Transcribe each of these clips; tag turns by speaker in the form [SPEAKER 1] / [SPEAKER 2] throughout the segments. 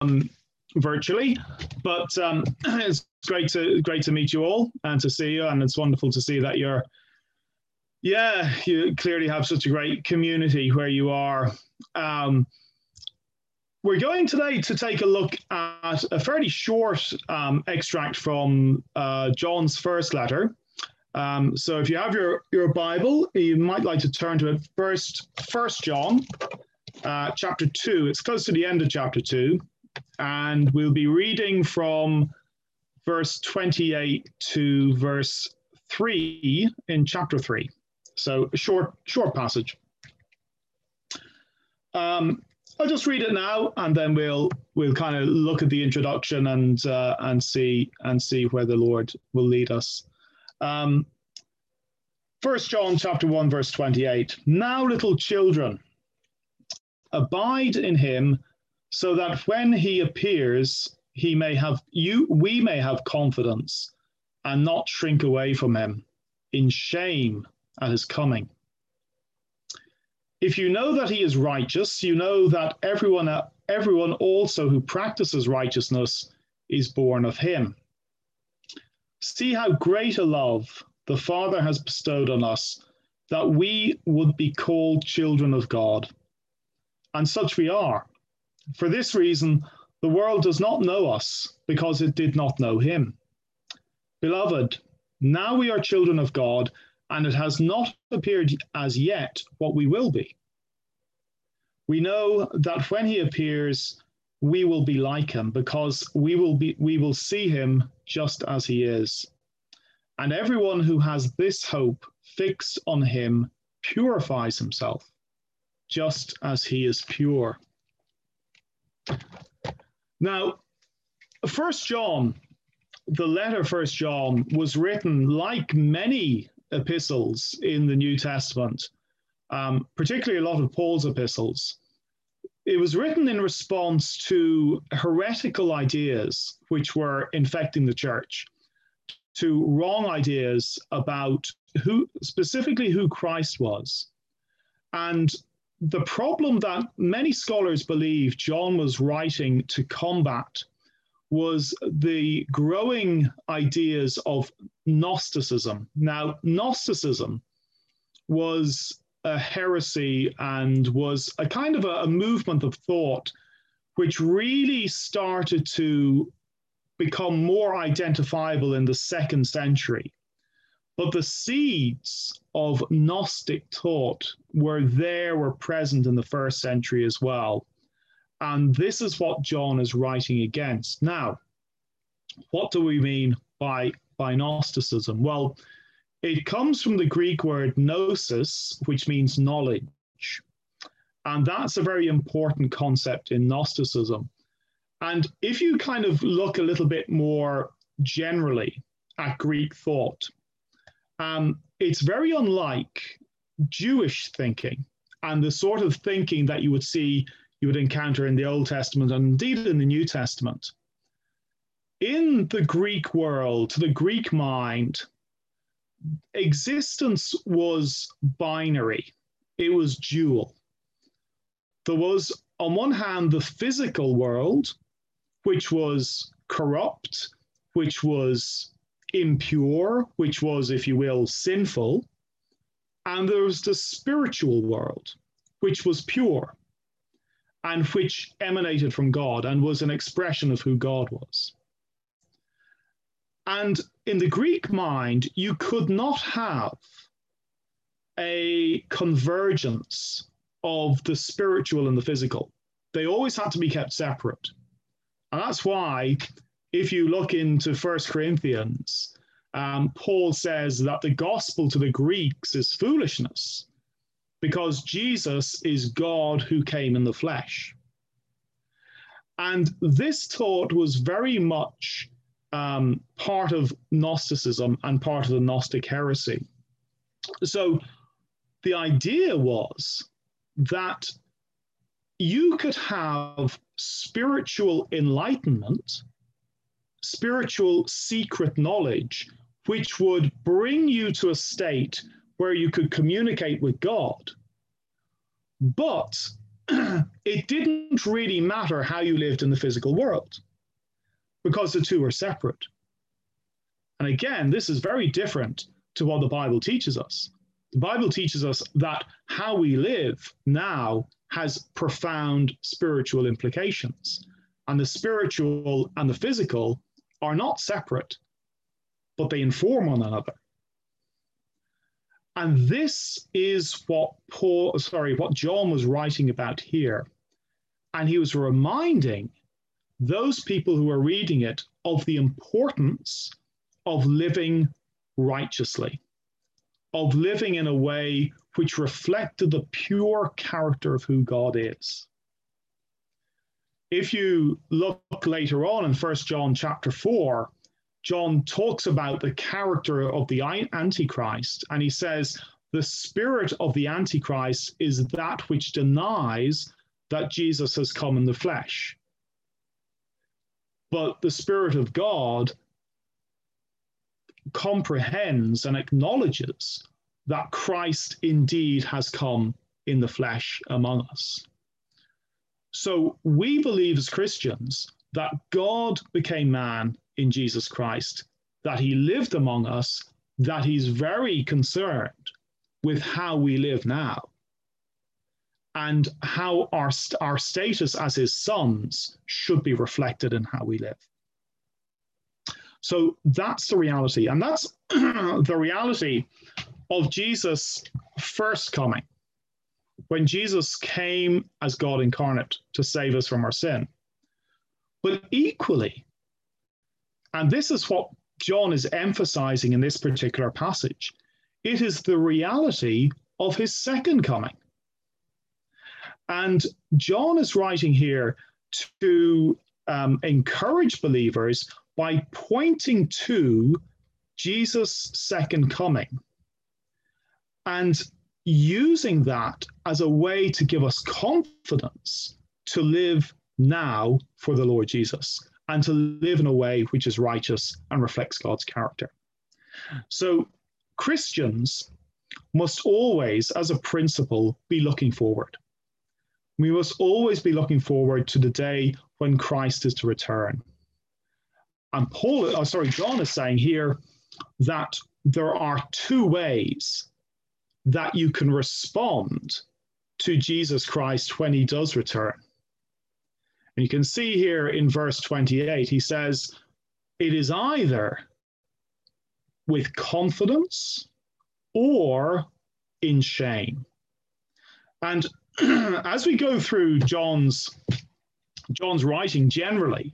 [SPEAKER 1] um, virtually, but um, it's great to great to meet you all and to see you, and it's wonderful to see that you're. Yeah, you clearly have such a great community where you are. Um, we're going today to take a look at a fairly short um, extract from uh, John's first letter. Um, so if you have your, your Bible, you might like to turn to it first, First John, uh, chapter 2. It's close to the end of chapter 2 and we'll be reading from verse 28 to verse 3 in chapter 3. So a short, short passage. Um, I'll just read it now, and then we'll we'll kind of look at the introduction and uh, and see and see where the Lord will lead us. Um, First John chapter one verse twenty eight. Now, little children, abide in Him so that when he appears, he may have you we may have confidence and not shrink away from him in shame at his coming. If you know that he is righteous, you know that everyone everyone also who practices righteousness is born of him. See how great a love the Father has bestowed on us that we would be called children of God. And such we are. For this reason, the world does not know us because it did not know him. Beloved, now we are children of God, and it has not appeared as yet what we will be. We know that when he appears, we will be like him because we will be we will see him just as he is. And everyone who has this hope fixed on him purifies himself, just as he is pure. Now, First John, the letter First John, was written like many epistles in the New Testament, um, particularly a lot of Paul's epistles. It was written in response to heretical ideas which were infecting the church, to wrong ideas about who, specifically who Christ was. And the problem that many scholars believe John was writing to combat was the growing ideas of Gnosticism. Now, Gnosticism was a heresy and was a kind of a, a movement of thought which really started to become more identifiable in the second century. But the seeds of Gnostic thought were there, were present in the first century as well. And this is what John is writing against. Now, what do we mean by, by Gnosticism? Well, it comes from the Greek word gnosis, which means knowledge. And that's a very important concept in Gnosticism. And if you kind of look a little bit more generally at Greek thought, um, it's very unlike Jewish thinking and the sort of thinking that you would see, you would encounter in the Old Testament and indeed in the New Testament. In the Greek world, the Greek mind, existence was binary, it was dual. There was, on one hand, the physical world, which was corrupt, which was impure, which was, if you will, sinful. And there was the spiritual world, which was pure and which emanated from God and was an expression of who God was. And in the Greek mind, you could not have a convergence of the spiritual and the physical. They always had to be kept separate. And that's why if you look into First Corinthians, um, Paul says that the gospel to the Greeks is foolishness because Jesus is God who came in the flesh. And this thought was very much um, part of Gnosticism and part of the Gnostic heresy. So the idea was that you could have spiritual enlightenment spiritual secret knowledge, which would bring you to a state where you could communicate with God. But it didn't really matter how you lived in the physical world because the two are separate. And again, this is very different to what the Bible teaches us. The Bible teaches us that how we live now has profound spiritual implications. And the spiritual and the physical are not separate, but they inform one another. And this is what Paul, sorry, what John was writing about here. And he was reminding those people who are reading it of the importance of living righteously, of living in a way which reflected the pure character of who God is. If you look later on in First John chapter 4, John talks about the character of the Antichrist, and he says, The spirit of the Antichrist is that which denies that Jesus has come in the flesh. But the Spirit of God comprehends and acknowledges that Christ indeed has come in the flesh among us. So we believe as Christians that God became man in Jesus Christ, that he lived among us, that he's very concerned with how we live now and how our, our status as his sons should be reflected in how we live. So that's the reality. And that's the reality of Jesus' first coming, when Jesus came as God incarnate to save us from our sin. But equally, and this is what John is emphasizing in this particular passage. It is the reality of his second coming. And John is writing here to um, encourage believers by pointing to Jesus' second coming and using that as a way to give us confidence to live now for the Lord Jesus and to live in a way which is righteous and reflects God's character. So, Christians must always, as a principle, be looking forward. We must always be looking forward to the day when Christ is to return. And Paul, oh, sorry, John is saying here that there are two ways that you can respond to Jesus Christ when he does return. And you can see here in verse 28, he says, It is either with confidence or in shame. And as we go through John's John's writing generally,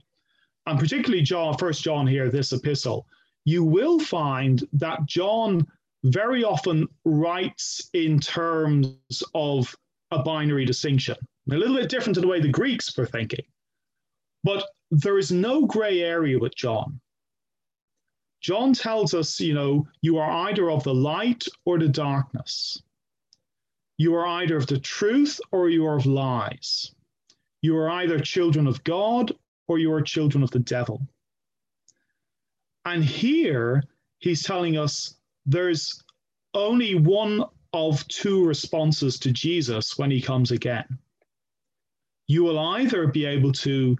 [SPEAKER 1] and particularly John, First John here, this epistle, you will find that John very often writes in terms of a binary distinction, a little bit different to the way the Greeks were thinking. But there is no gray area with John. John tells us, you know, you are either of the light or the darkness. You are either of the truth or you are of lies. You are either children of God or you are children of the devil. And here he's telling us there's only one of two responses to Jesus when he comes again. You will either be able to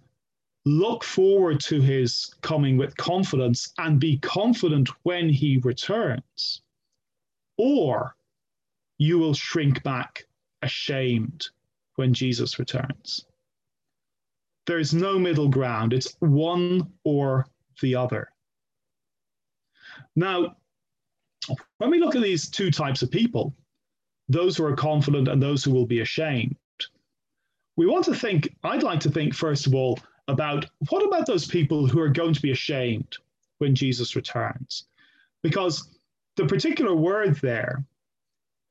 [SPEAKER 1] look forward to his coming with confidence and be confident when he returns, or you will shrink back ashamed when Jesus returns. There is no middle ground, it's one or the other. Now, when we look at these two types of people, those who are confident and those who will be ashamed, we want to think, I'd like to think, first of all, about what about those people who are going to be ashamed when Jesus returns? Because the particular word there,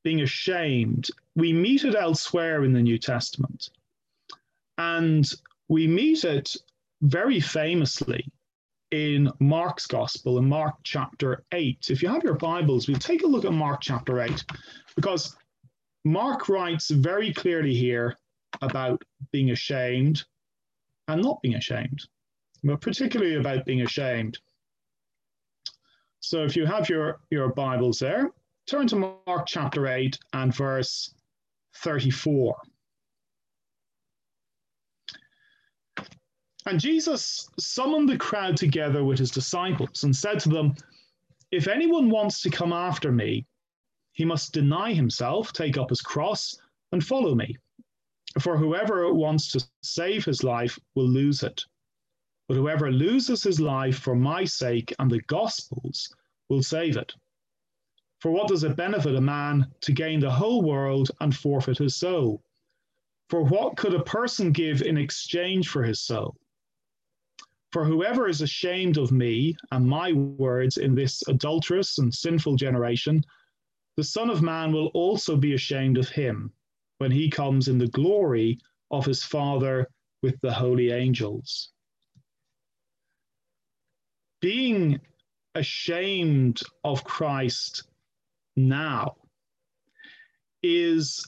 [SPEAKER 1] being ashamed, we meet it elsewhere in the New Testament. And we meet it very famously in Mark's Gospel in Mark chapter 8. If you have your Bibles, we'll take a look at Mark chapter 8 because Mark writes very clearly here about being ashamed and not being ashamed, but particularly about being ashamed. So if you have your, your Bibles there, turn to Mark chapter 8 and verse 34. And Jesus summoned the crowd together with his disciples and said to them, If anyone wants to come after me, he must deny himself, take up his cross, and follow me. For whoever wants to save his life will lose it. But whoever loses his life for my sake and the gospel's will save it. For what does it benefit a man to gain the whole world and forfeit his soul? For what could a person give in exchange for his soul? For whoever is ashamed of me and my words in this adulterous and sinful generation, the Son of Man will also be ashamed of him when he comes in the glory of his Father with the holy angels. Being ashamed of Christ now is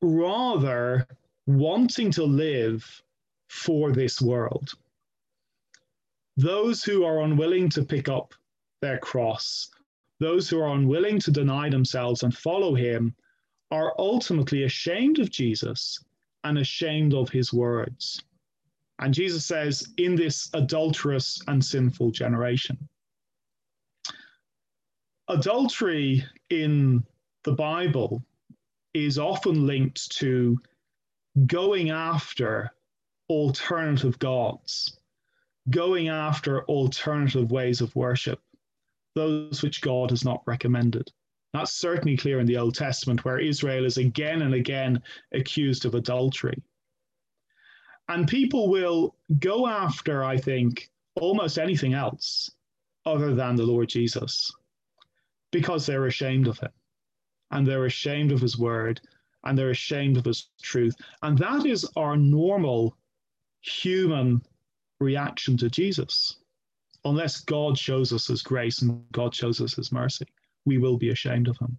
[SPEAKER 1] rather wanting to live for this world. Those who are unwilling to pick up their cross, those who are unwilling to deny themselves and follow him, are ultimately ashamed of Jesus and ashamed of his words. And Jesus says, in this adulterous and sinful generation. Adultery in the Bible is often linked to going after alternative gods, going after alternative ways of worship, those which God has not recommended. That's certainly clear in the Old Testament, where Israel is again and again accused of adultery. And people will go after, I think, almost anything else other than the Lord Jesus because they're ashamed of him and they're ashamed of his word and they're ashamed of his truth. And that is our normal human reaction to Jesus. Unless God shows us his grace and God shows us his mercy, we will be ashamed of him.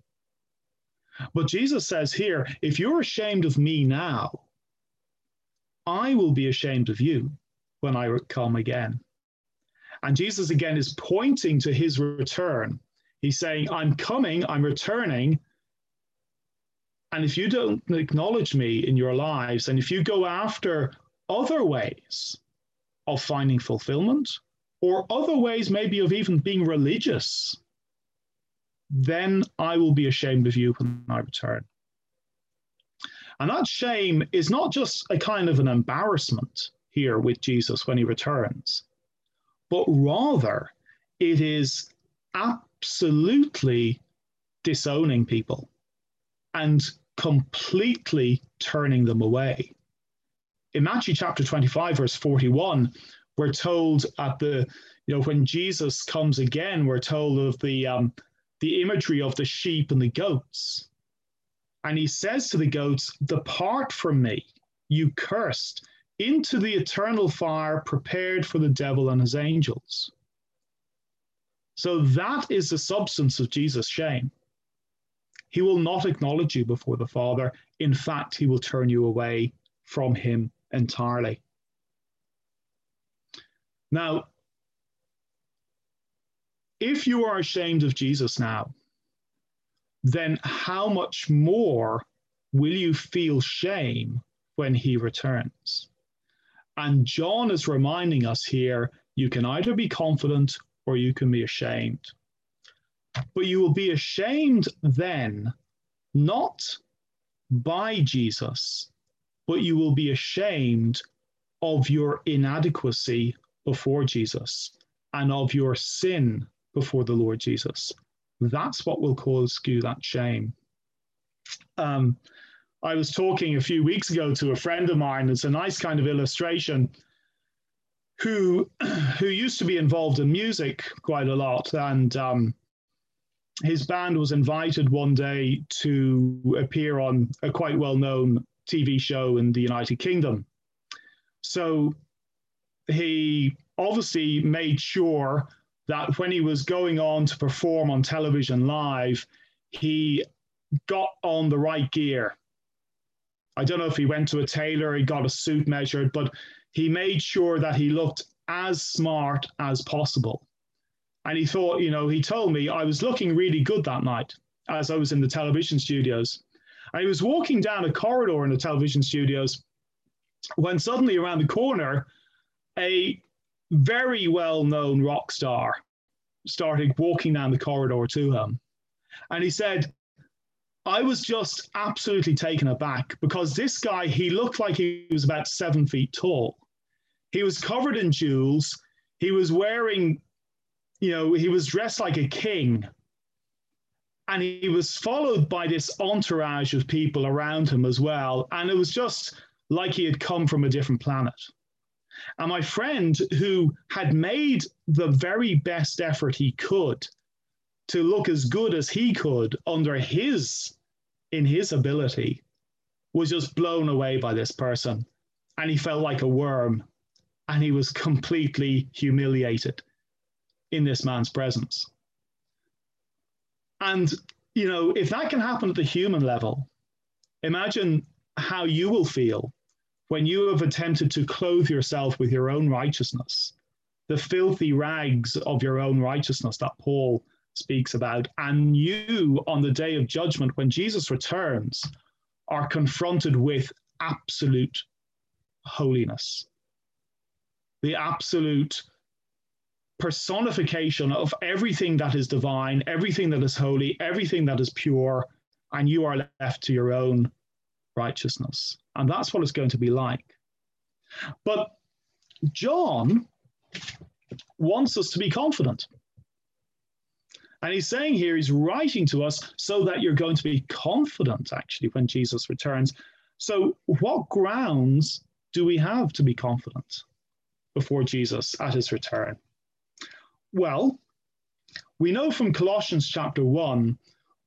[SPEAKER 1] But Jesus says here if you're ashamed of me now, I will be ashamed of you when I come again. And Jesus again is pointing to his return. He's saying, I'm coming, I'm returning, and if you don't acknowledge me in your lives, and if you go after other ways of finding fulfillment, or other ways maybe of even being religious, then I will be ashamed of you when I return. And that shame is not just a kind of an embarrassment here with Jesus when he returns, but rather it is absolutely disowning people and completely turning them away. In Matthew chapter 25, verse 41, we're told at the, you know, when Jesus comes again, we're told of the, um, the imagery of the sheep and the goats. And he says to the goats, Depart from me, you cursed, into the eternal fire prepared for the devil and his angels. So that is the substance of Jesus' shame. He will not acknowledge you before the Father. In fact, he will turn you away from him entirely. Now, if you are ashamed of Jesus now, then how much more will you feel shame when he returns? And John is reminding us here you can either be confident or you can be ashamed. But you will be ashamed then, not by Jesus, but you will be ashamed of your inadequacy before Jesus and of your sin before the Lord Jesus. That's what will cause you that shame. Um, I was talking a few weeks ago to a friend of mine. It's a nice kind of illustration. Who, who used to be involved in music quite a lot, and um, his band was invited one day to appear on a quite well known TV show in the United Kingdom. So he obviously made sure that when he was going on to perform on television live, he got on the right gear. I don't know if he went to a tailor, he got a suit measured, but he made sure that he looked as smart as possible. And he thought, you know, he told me I was looking really good that night as I was in the television studios. He was walking down a corridor in the television studios when suddenly around the corner, a very well known rock star started walking down the corridor to him. And he said, I was just absolutely taken aback because this guy, he looked like he was about seven feet tall. He was covered in jewels. He was wearing, you know, he was dressed like a king. And he was followed by this entourage of people around him as well. And it was just like he had come from a different planet. And my friend, who had made the very best effort he could to look as good as he could under his in his ability, was just blown away by this person. And he felt like a worm. And he was completely humiliated in this man's presence. And, you know, if that can happen at the human level, imagine how you will feel when you have attempted to clothe yourself with your own righteousness, the filthy rags of your own righteousness that Paul speaks about, and you on the day of judgment, when Jesus returns, are confronted with absolute holiness, the absolute personification of everything that is divine, everything that is holy, everything that is pure, and you are left to your own righteousness. And that's what it's going to be like. But John wants us to be confident. And he's saying here, he's writing to us so that you're going to be confident actually when Jesus returns. So, what grounds do we have to be confident before Jesus at his return? Well, we know from Colossians chapter 1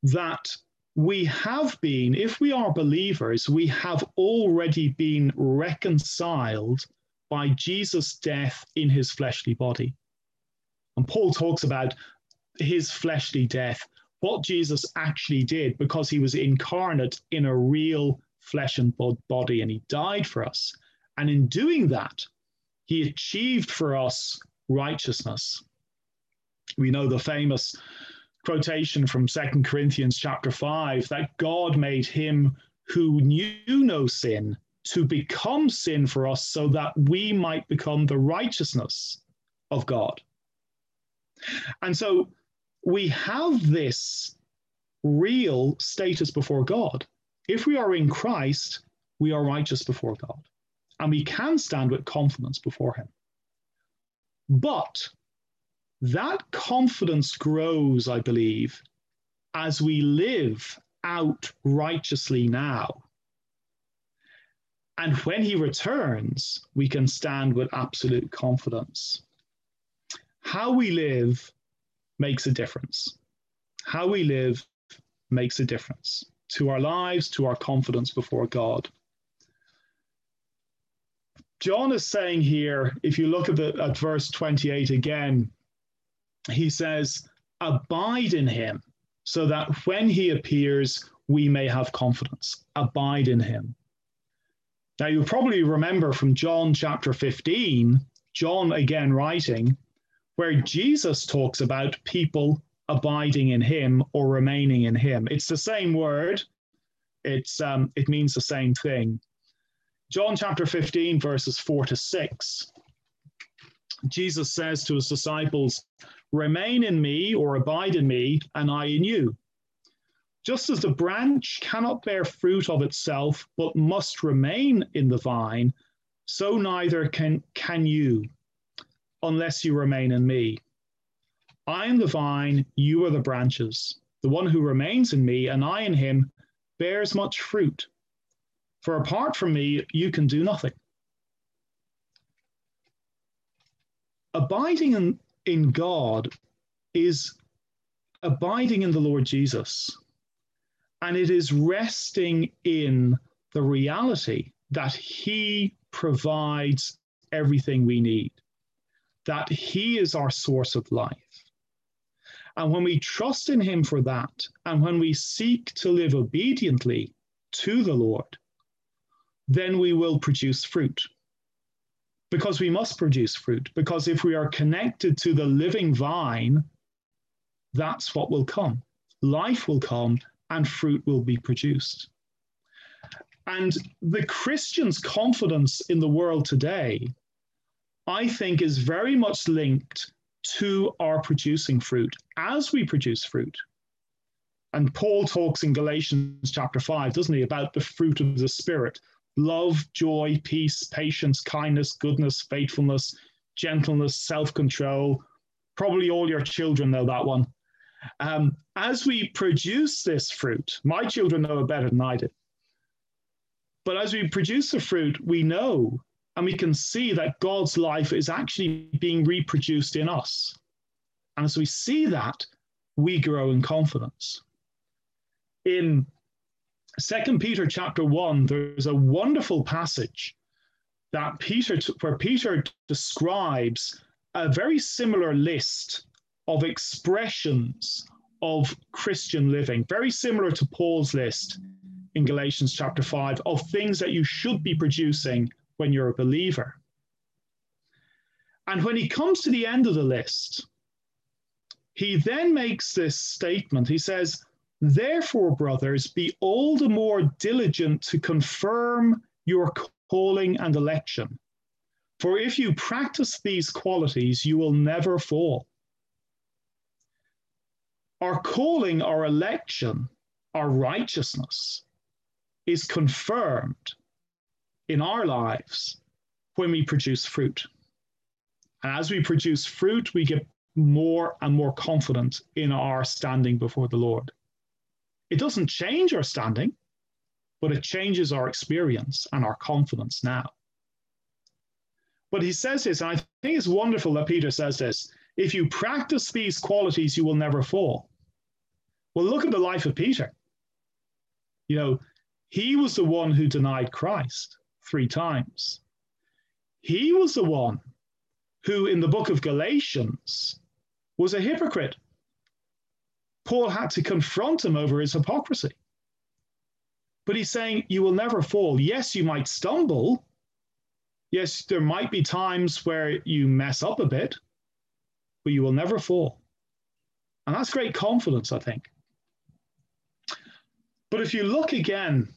[SPEAKER 1] that we have been, if we are believers, we have already been reconciled by Jesus' death in his fleshly body. And Paul talks about his fleshly death, what Jesus actually did, because he was incarnate in a real flesh and blood body and he died for us. And in doing that, he achieved for us righteousness. We know the famous quotation from Second Corinthians chapter 5 that God made him who knew no sin to become sin for us so that we might become the righteousness of God. And so we have this real status before God. If we are in Christ, we are righteous before God, and we can stand with confidence before Him. But that confidence grows, I believe, as we live out righteously now. And when he returns, we can stand with absolute confidence. How we live makes a difference. How we live makes a difference to our lives, to our confidence before God. John is saying here, if you look at, the, at verse 28 again, he says, Abide in him, so that when he appears, we may have confidence. Abide in him. Now, you probably remember from John chapter 15, John again writing, where Jesus talks about people abiding in him or remaining in him. It's the same word, it's, um, it means the same thing. John chapter 15, verses 4 to 6. Jesus says to his disciples, Remain in me or abide in me, and I in you. Just as the branch cannot bear fruit of itself, but must remain in the vine, so neither can, can you, unless you remain in me. I am the vine, you are the branches. The one who remains in me, and I in him, bears much fruit. For apart from me, you can do nothing. Abiding in in God is abiding in the Lord Jesus. And it is resting in the reality that He provides everything we need, that He is our source of life. And when we trust in Him for that, and when we seek to live obediently to the Lord, then we will produce fruit because we must produce fruit. Because if we are connected to the living vine, that's what will come. Life will come and fruit will be produced. And the Christian's confidence in the world today I think, is very much linked to our producing fruit as we produce fruit. And Paul talks in Galatians chapter 5, doesn't he, about the fruit of the Spirit love, joy, peace, patience, kindness, goodness, faithfulness, gentleness, self control. Probably all your children know that one. Um, as we produce this fruit, my children know it better than I do. But as we produce the fruit, we know and we can see that God's life is actually being reproduced in us. And as we see that, we grow in confidence. In Second Peter chapter 1, there's a wonderful passage that Peter where Peter describes a very similar list of expressions of Christian living, very similar to Paul's list in Galatians chapter 5 of things that you should be producing when you're a believer. And when he comes to the end of the list, he then makes this statement. He says, Therefore, brothers, be all the more diligent to confirm your calling and election. For if you practice these qualities, you will never fall. Our calling, our election, our righteousness is confirmed in our lives when we produce fruit. And as we produce fruit, we get more and more confident in our standing before the Lord. It doesn't change our standing, but it changes our experience and our confidence now. But he says this, and I think it's wonderful that Peter says this if you practice these qualities, you will never fall. Well, look at the life of Peter. You know, he was the one who denied Christ three times. He was the one who, in the book of Galatians, was a hypocrite. Paul had to confront him over his hypocrisy. But he's saying, You will never fall. Yes, you might stumble. Yes, there might be times where you mess up a bit, but you will never fall. And that's great confidence, I think. But if you look again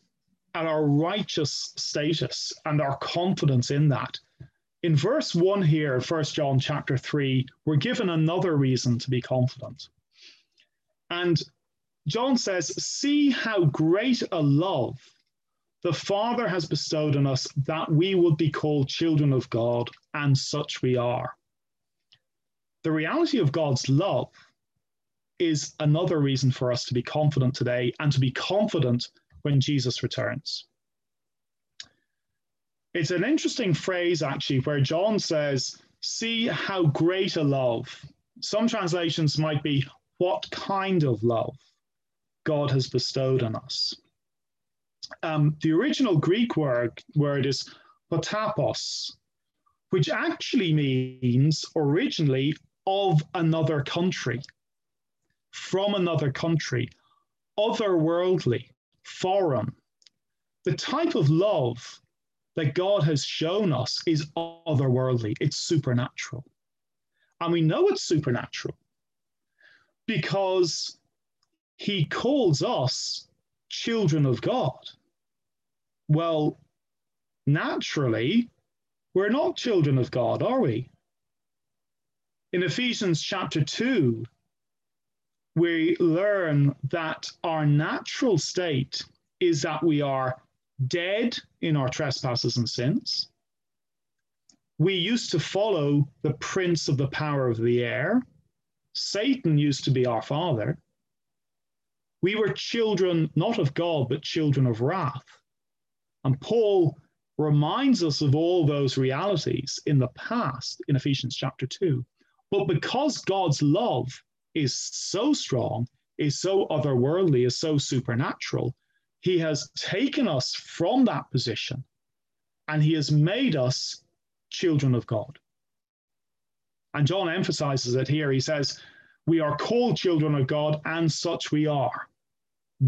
[SPEAKER 1] at our righteous status and our confidence in that. In verse 1 here, 1 John chapter 3, we're given another reason to be confident. And John says, See how great a love the Father has bestowed on us that we would be called children of God, and such we are. The reality of God's love is another reason for us to be confident today and to be confident when Jesus returns. It's an interesting phrase, actually, where John says, See how great a love. Some translations might be, What kind of love God has bestowed on us. Um, the original Greek word, word is potapos, which actually means originally of another country, from another country, otherworldly foreign. The type of love that God has shown us is otherworldly, it's supernatural. And we know it's supernatural because he calls us children of God. Well, naturally, we're not children of God, are we? In Ephesians chapter 2, we learn that our natural state is that we are dead in our trespasses and sins. We used to follow the prince of the power of the air. Satan used to be our father. We were children not of God, but children of wrath. And Paul reminds us of all those realities in the past in Ephesians chapter 2. But because God's love is so strong, is so otherworldly, is so supernatural. He has taken us from that position and he has made us children of God. And John emphasizes it here. He says, We are called children of God, and such we are.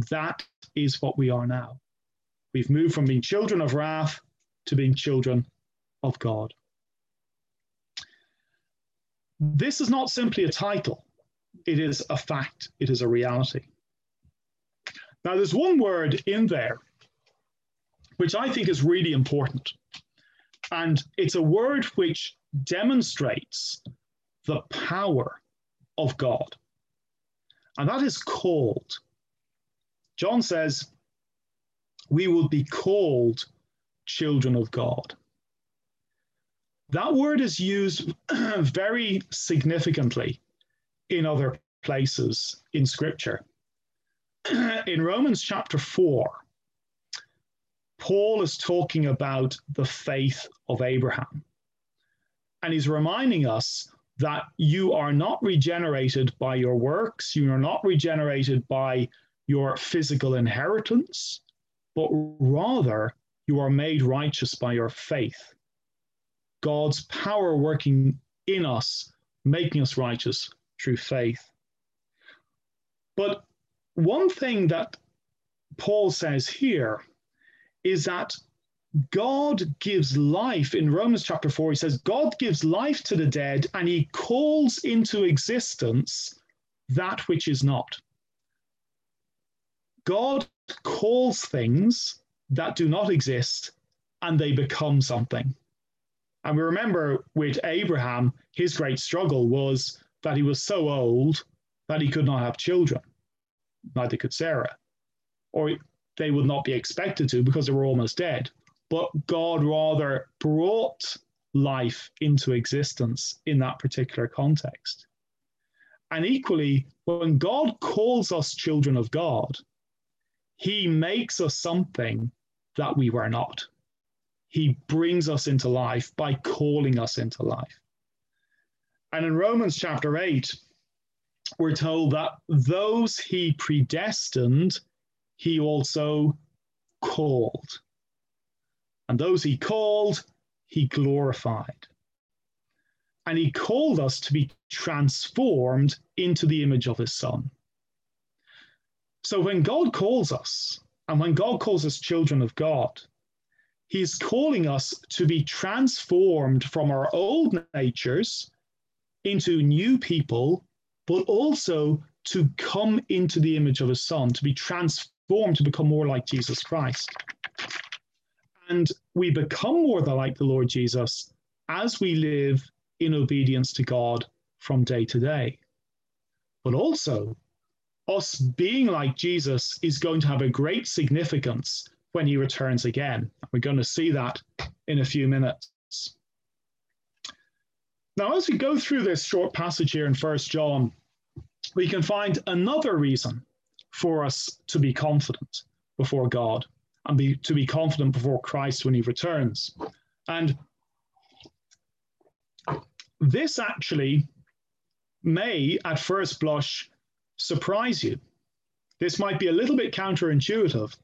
[SPEAKER 1] That is what we are now. We've moved from being children of wrath to being children of God. This is not simply a title. It is a fact, it is a reality. Now, there's one word in there which I think is really important. And it's a word which demonstrates the power of God. And that is called. John says, we will be called children of God. That word is used very significantly in other places in Scripture. in Romans chapter 4, Paul is talking about the faith of Abraham. And he's reminding us that you are not regenerated by your works, you are not regenerated by your physical inheritance, but rather you are made righteous by your faith. God's power working in us, making us righteous through faith. But one thing that Paul says here is that God gives life in Romans chapter 4. He says, God gives life to the dead and he calls into existence that which is not. God calls things that do not exist and they become something. And we remember with Abraham, his great struggle was that he was so old that he could not have children. Neither could Sarah. Or they would not be expected to because they were almost dead. But God rather brought life into existence in that particular context. And equally, when God calls us children of God, he makes us something that we were not. He brings us into life by calling us into life. And in Romans chapter 8, we're told that those he predestined, he also called. And those he called, he glorified. And he called us to be transformed into the image of his son. So when God calls us, and when God calls us children of God, He's calling us to be transformed from our old natures into new people, but also to come into the image of His Son, to be transformed to become more like Jesus Christ. And we become more like the Lord Jesus as we live in obedience to God from day to day. But also, us being like Jesus is going to have a great significance when he returns again. We're going to see that in a few minutes. Now, as we go through this short passage here in First John, we can find another reason for us to be confident before God and be, to be confident before Christ when he returns. And this actually may, at first blush, surprise you. This might be a little bit counterintuitive,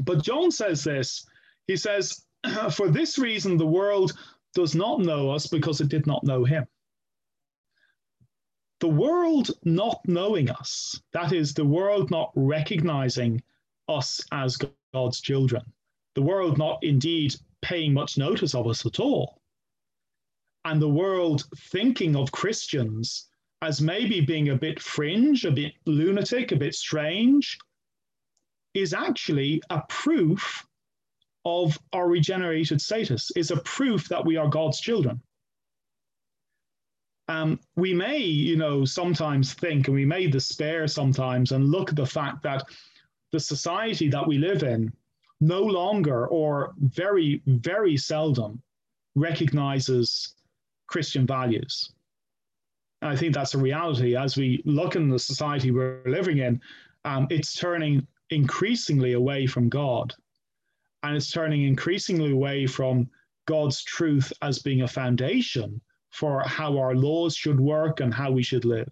[SPEAKER 1] but John says this. He says, For this reason, the world does not know us because it did not know him. The world not knowing us, that is, the world not recognizing us as God's children, the world not indeed paying much notice of us at all, and the world thinking of Christians as maybe being a bit fringe, a bit lunatic, a bit strange, is actually a proof of our regenerated status, is a proof that we are God's children. Um, we may, you know, sometimes think and we may despair sometimes and look at the fact that the society that we live in no longer or very, very seldom recognizes Christian values. And I think that's a reality as we look in the society we're living in. Um, it's turning increasingly away from God, and it's turning increasingly away from God's truth as being a foundation for how our laws should work and how we should live.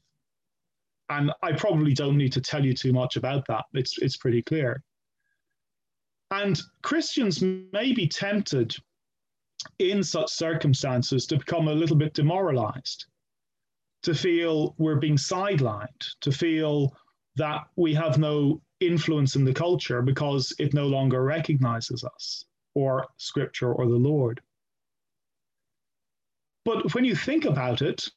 [SPEAKER 1] And I probably don't need to tell you too much about that. It's, it's pretty clear. And Christians may be tempted in such circumstances to become a little bit demoralized to feel we're being sidelined, to feel that we have no influence in the culture because it no longer recognizes us or scripture or the Lord. But when you think about it,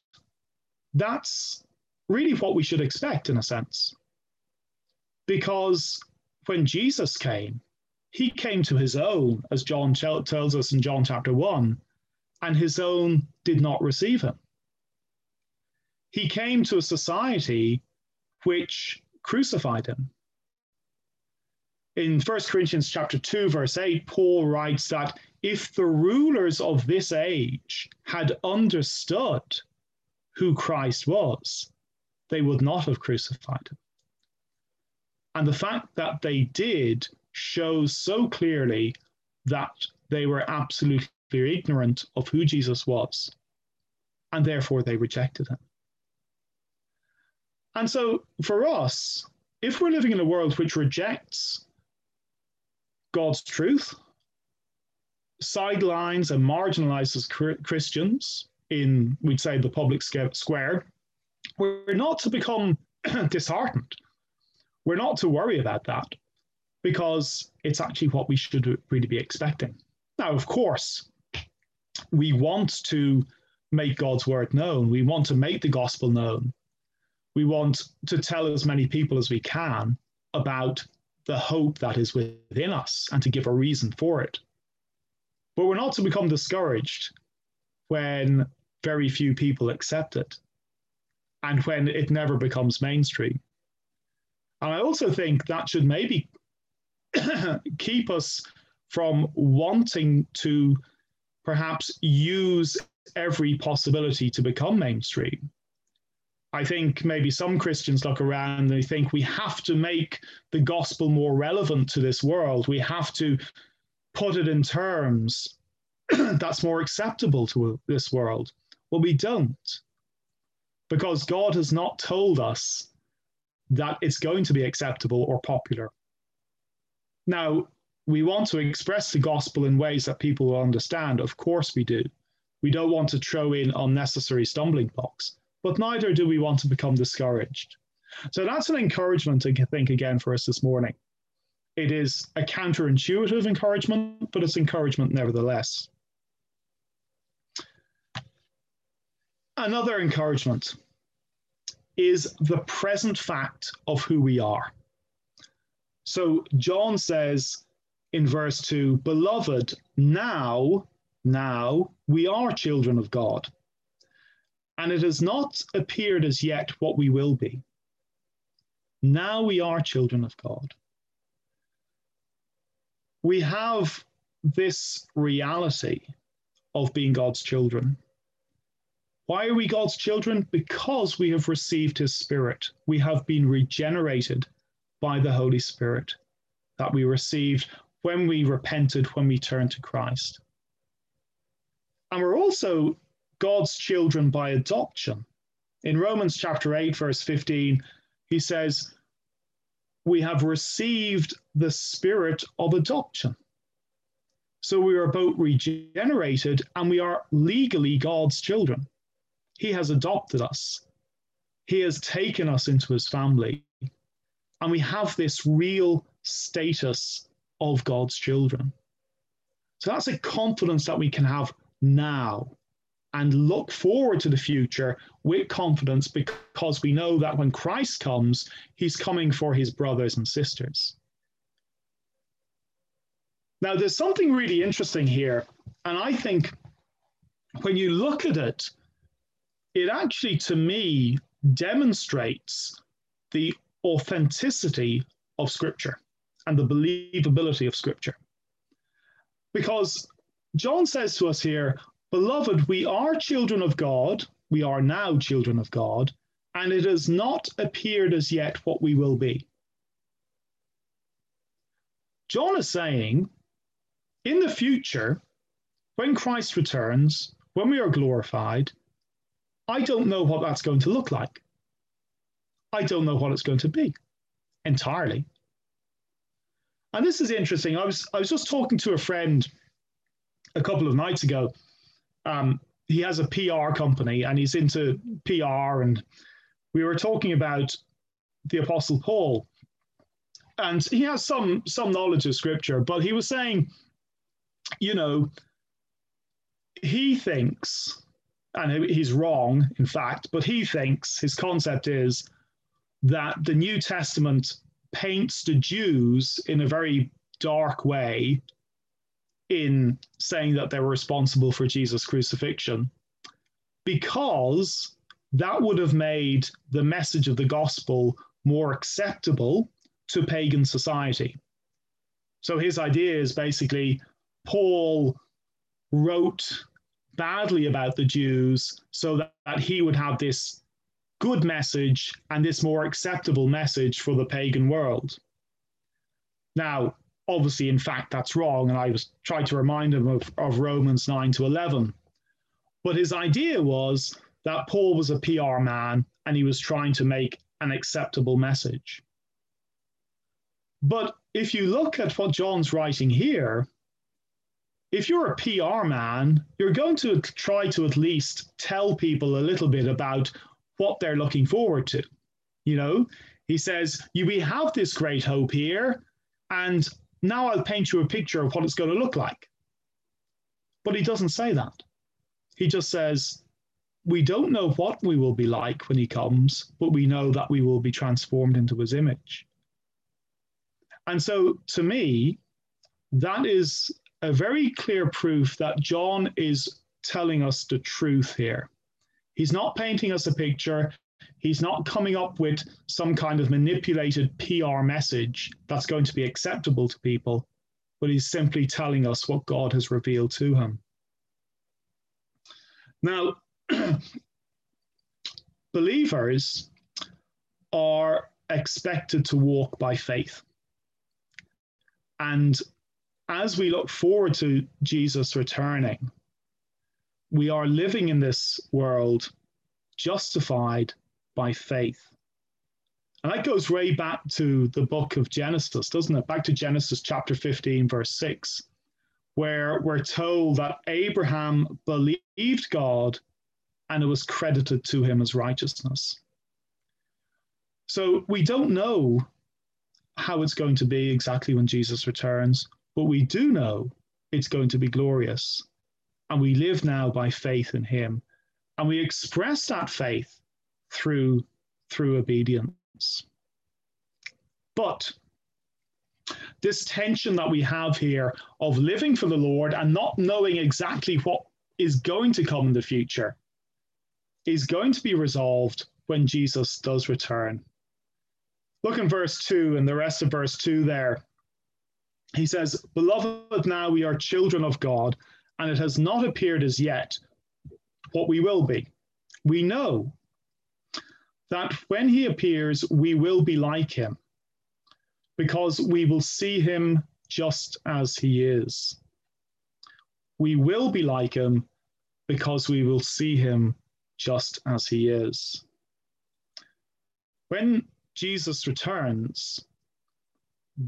[SPEAKER 1] that's really what we should expect in a sense. Because when Jesus came, he came to his own, as John tells us in John chapter 1, and his own did not receive him. He came to a society which crucified him. In 1 Corinthians chapter 2 verse 8 Paul writes that if the rulers of this age had understood who Christ was they would not have crucified him. And the fact that they did shows so clearly that they were absolutely ignorant of who Jesus was, and therefore they rejected him. And so for us, if we're living in a world which rejects God's truth, sidelines and marginalizes Christians in, we'd say, the public square, we're not to become disheartened. We're not to worry about that because it's actually what we should really be expecting. Now, of course, we want to make God's word known. We want to make the gospel known. We want to tell as many people as we can about the hope that is within us and to give a reason for it. But we're not to become discouraged when very few people accept it and when it never becomes mainstream. And I also think that should maybe keep us from wanting to perhaps use every possibility to become mainstream. I think maybe some Christians look around and they think we have to make the gospel more relevant to this world. We have to put it in terms that's more acceptable to this world. Well, we don't, because God has not told us that it's going to be acceptable or popular. Now, we want to express the gospel in ways that people will understand. Of course, we do. We don't want to throw in unnecessary stumbling blocks, but neither do we want to become discouraged. So that's an encouragement, I think, again, for us this morning. It is a counterintuitive encouragement, but it's encouragement nevertheless. Another encouragement is the present fact of who we are. So John says in verse 2 Beloved, now, now we are children of God, and it has not appeared as yet what we will be. Now we are children of God. We have this reality of being God's children. Why are we God's children? Because we have received his spirit. We have been regenerated by the Holy Spirit that we received when we repented, when we turned to Christ. And we're also God's children by adoption. In Romans chapter 8, verse 15, he says, We have received the spirit of adoption. So we are both regenerated and we are legally God's children. He has adopted us, He has taken us into His family. And we have this real status of God's children. So that's a confidence that we can have now and look forward to the future with confidence because we know that when Christ comes, he's coming for his brothers and sisters. Now, there's something really interesting here. And I think when you look at it, it actually, to me, demonstrates the authenticity of Scripture and the believability of Scripture. Because John says to us here, Beloved, we are children of God, we are now children of God, and it has not appeared as yet what we will be. John is saying, in the future, when Christ returns, when we are glorified, I don't know what that's going to look like. I don't know what it's going to be entirely. And this is interesting. I was I was just talking to a friend a couple of nights ago. Um, he has a PR company and he's into PR, and we were talking about the Apostle Paul, and he has some some knowledge of Scripture, but he was saying, you know, he thinks, and he's wrong, in fact, but he thinks his concept is that the New Testament paints the Jews in a very dark way in saying that they were responsible for Jesus' crucifixion because that would have made the message of the gospel more acceptable to pagan society. So his idea is basically Paul wrote badly about the Jews so that, that he would have this good message and this more acceptable message for the pagan world. Now, obviously, in fact, that's wrong, and I was trying to remind him of, of Romans 9 to 11. But his idea was that Paul was a PR man and he was trying to make an acceptable message. But if you look at what John's writing here, if you're a PR man, you're going to try to at least tell people a little bit about what they're looking forward to. You know, he says, We have this great hope here, and now I'll paint you a picture of what it's going to look like. But he doesn't say that. He just says, We don't know what we will be like when he comes, but we know that we will be transformed into his image. And so to me, that is a very clear proof that John is telling us the truth here. He's not painting us a picture. He's not coming up with some kind of manipulated PR message that's going to be acceptable to people, but he's simply telling us what God has revealed to him. Now, believers are expected to walk by faith. And as we look forward to Jesus returning, we are living in this world justified by faith. And that goes way back to the book of Genesis, doesn't it? Back to Genesis chapter 15, verse 6, where we're told that Abraham believed God and it was credited to him as righteousness. So we don't know how it's going to be exactly when Jesus returns, but we do know it's going to be glorious. And we live now by faith in him. And we express that faith through, through obedience. But this tension that we have here of living for the Lord and not knowing exactly what is going to come in the future is going to be resolved when Jesus does return. Look in verse 2 and the rest of verse 2 there. He says, Beloved, now we are children of God, and it has not appeared as yet what we will be. We know that when he appears, we will be like him, because we will see him just as he is. We will be like him because we will see him just as he is. When Jesus returns,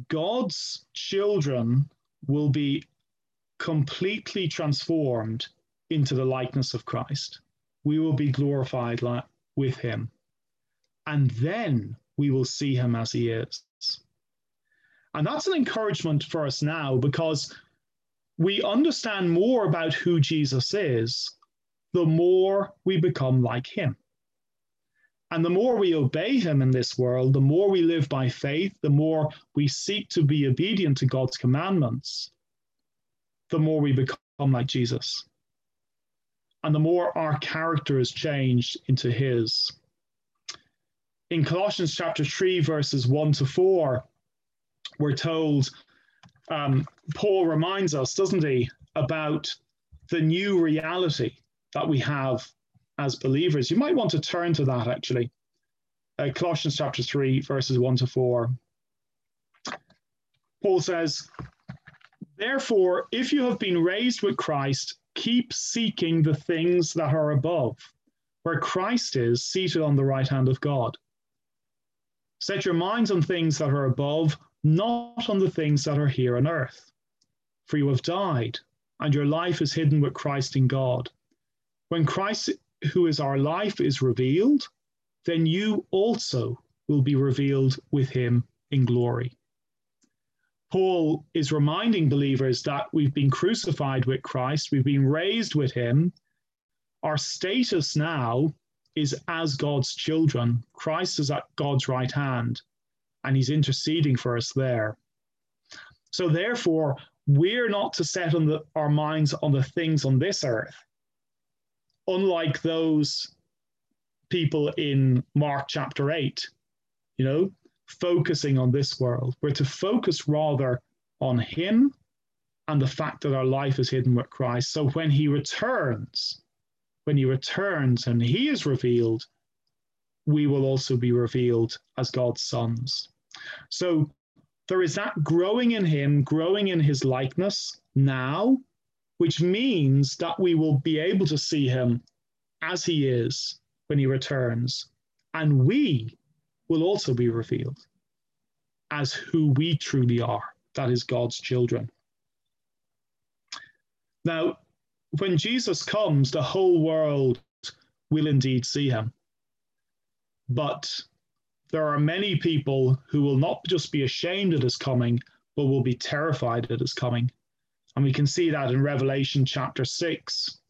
[SPEAKER 1] God's children will be completely transformed into the likeness of Christ. We will be glorified like, with him. And then we will see him as he is. And that's an encouragement for us now because we understand more about who Jesus is, the more we become like him. And the more we obey him in this world, the more we live by faith, the more we seek to be obedient to God's commandments, the more we become like Jesus. And the more our character is changed into his. In Colossians chapter 3, verses 1 to 4, we're told, um, Paul reminds us, doesn't he, about the new reality that we have as believers. You might want to turn to that actually. Uh, Colossians chapter 3, verses 1 to 4. Paul says, Therefore, if you have been raised with Christ, keep seeking the things that are above, where Christ is seated on the right hand of God. Set your minds on things that are above, not on the things that are here on earth. For you have died, and your life is hidden with Christ in God. When Christ who is our life, is revealed, then you also will be revealed with him in glory. Paul is reminding believers that we've been crucified with Christ, we've been raised with him. Our status now is as God's children. Christ is at God's right hand, and he's interceding for us there. So, therefore, we're not to set on the, our minds on the things on this earth, unlike those people in Mark chapter 8, you know, focusing on this world. We're to focus rather on Him and the fact that our life is hidden with Christ. So when He returns, when He returns and He is revealed, we will also be revealed as God's sons. So there is that growing in him, growing in his likeness now, which means that we will be able to see him as he is when he returns. And we will also be revealed as who we truly are that is, God's children. Now, when Jesus comes, the whole world will indeed see him. But there are many people who will not just be ashamed at his coming, but will be terrified at his coming. And we can see that in Revelation chapter 6.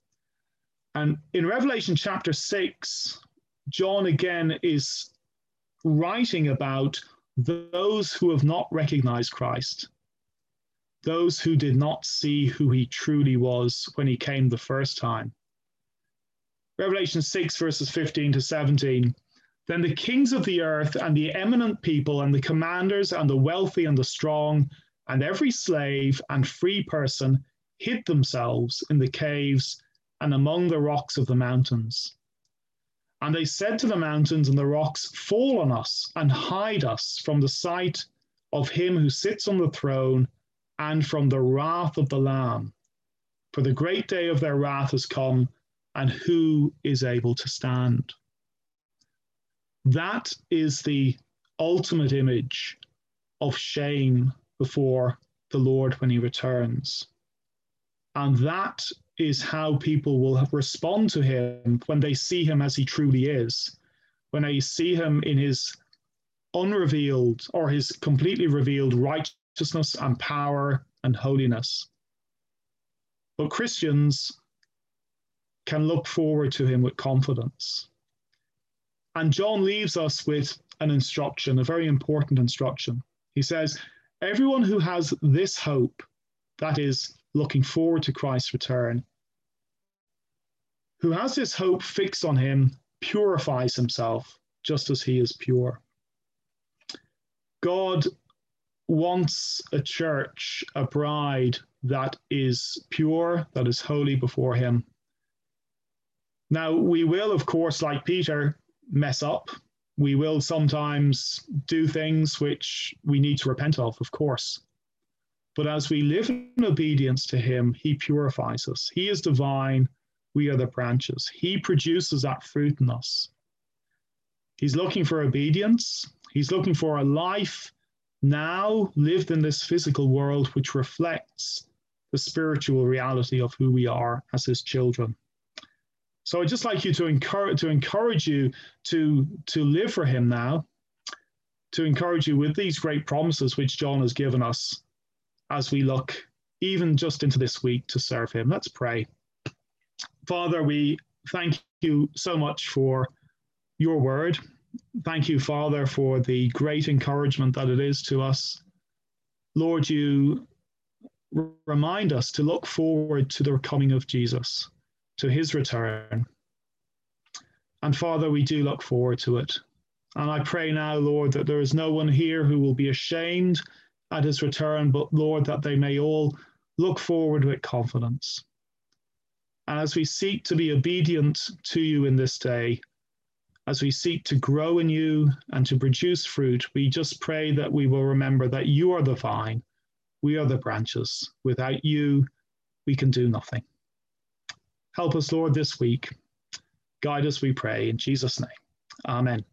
[SPEAKER 1] And in Revelation chapter 6, John again is writing about those who have not recognized Christ, those who did not see who he truly was when he came the first time. Revelation 6, verses 15 to 17 then the kings of the earth and the eminent people and the commanders and the wealthy and the strong and every slave and free person hid themselves in the caves and among the rocks of the mountains. And they said to the mountains and the rocks, Fall on us and hide us from the sight of him who sits on the throne and from the wrath of the Lamb. For the great day of their wrath has come, and who is able to stand? That is the ultimate image of shame before the Lord when he returns. And that is how people will respond to him when they see him as he truly is, when they see him in his unrevealed or his completely revealed righteousness and power and holiness. But Christians can look forward to him with confidence. And John leaves us with an instruction, a very important instruction. He says, Everyone who has this hope, that is, looking forward to Christ's return, who has this hope fixed on him, purifies himself just as he is pure. God wants a church, a bride that is pure, that is holy before him. Now, we will, of course, like Peter, mess up. We will sometimes do things which we need to repent of, of course. But as we live in obedience to Him, He purifies us. He is divine. We are the branches. He produces that fruit in us. He's looking for obedience. He's looking for a life now lived in this physical world which reflects the spiritual reality of who we are as His children. So I'd just like you to encourage to encourage you to to live for him now, to encourage you with these great promises which John has given us as we look even just into this week to serve him. Let's pray. Father, we thank you so much for your word. Thank you, Father, for the great encouragement that it is to us. Lord, you remind us to look forward to the coming of Jesus to his return. And Father, we do look forward to it. And I pray now, Lord, that there is no one here who will be ashamed at his return, but Lord, that they may all look forward with confidence. And as we seek to be obedient to you in this day, as we seek to grow in you and to produce fruit, we just pray that we will remember that you are the vine, we are the branches. Without you, we can do nothing. Help us, Lord, this week. Guide us, we pray, in Jesus' name. Amen.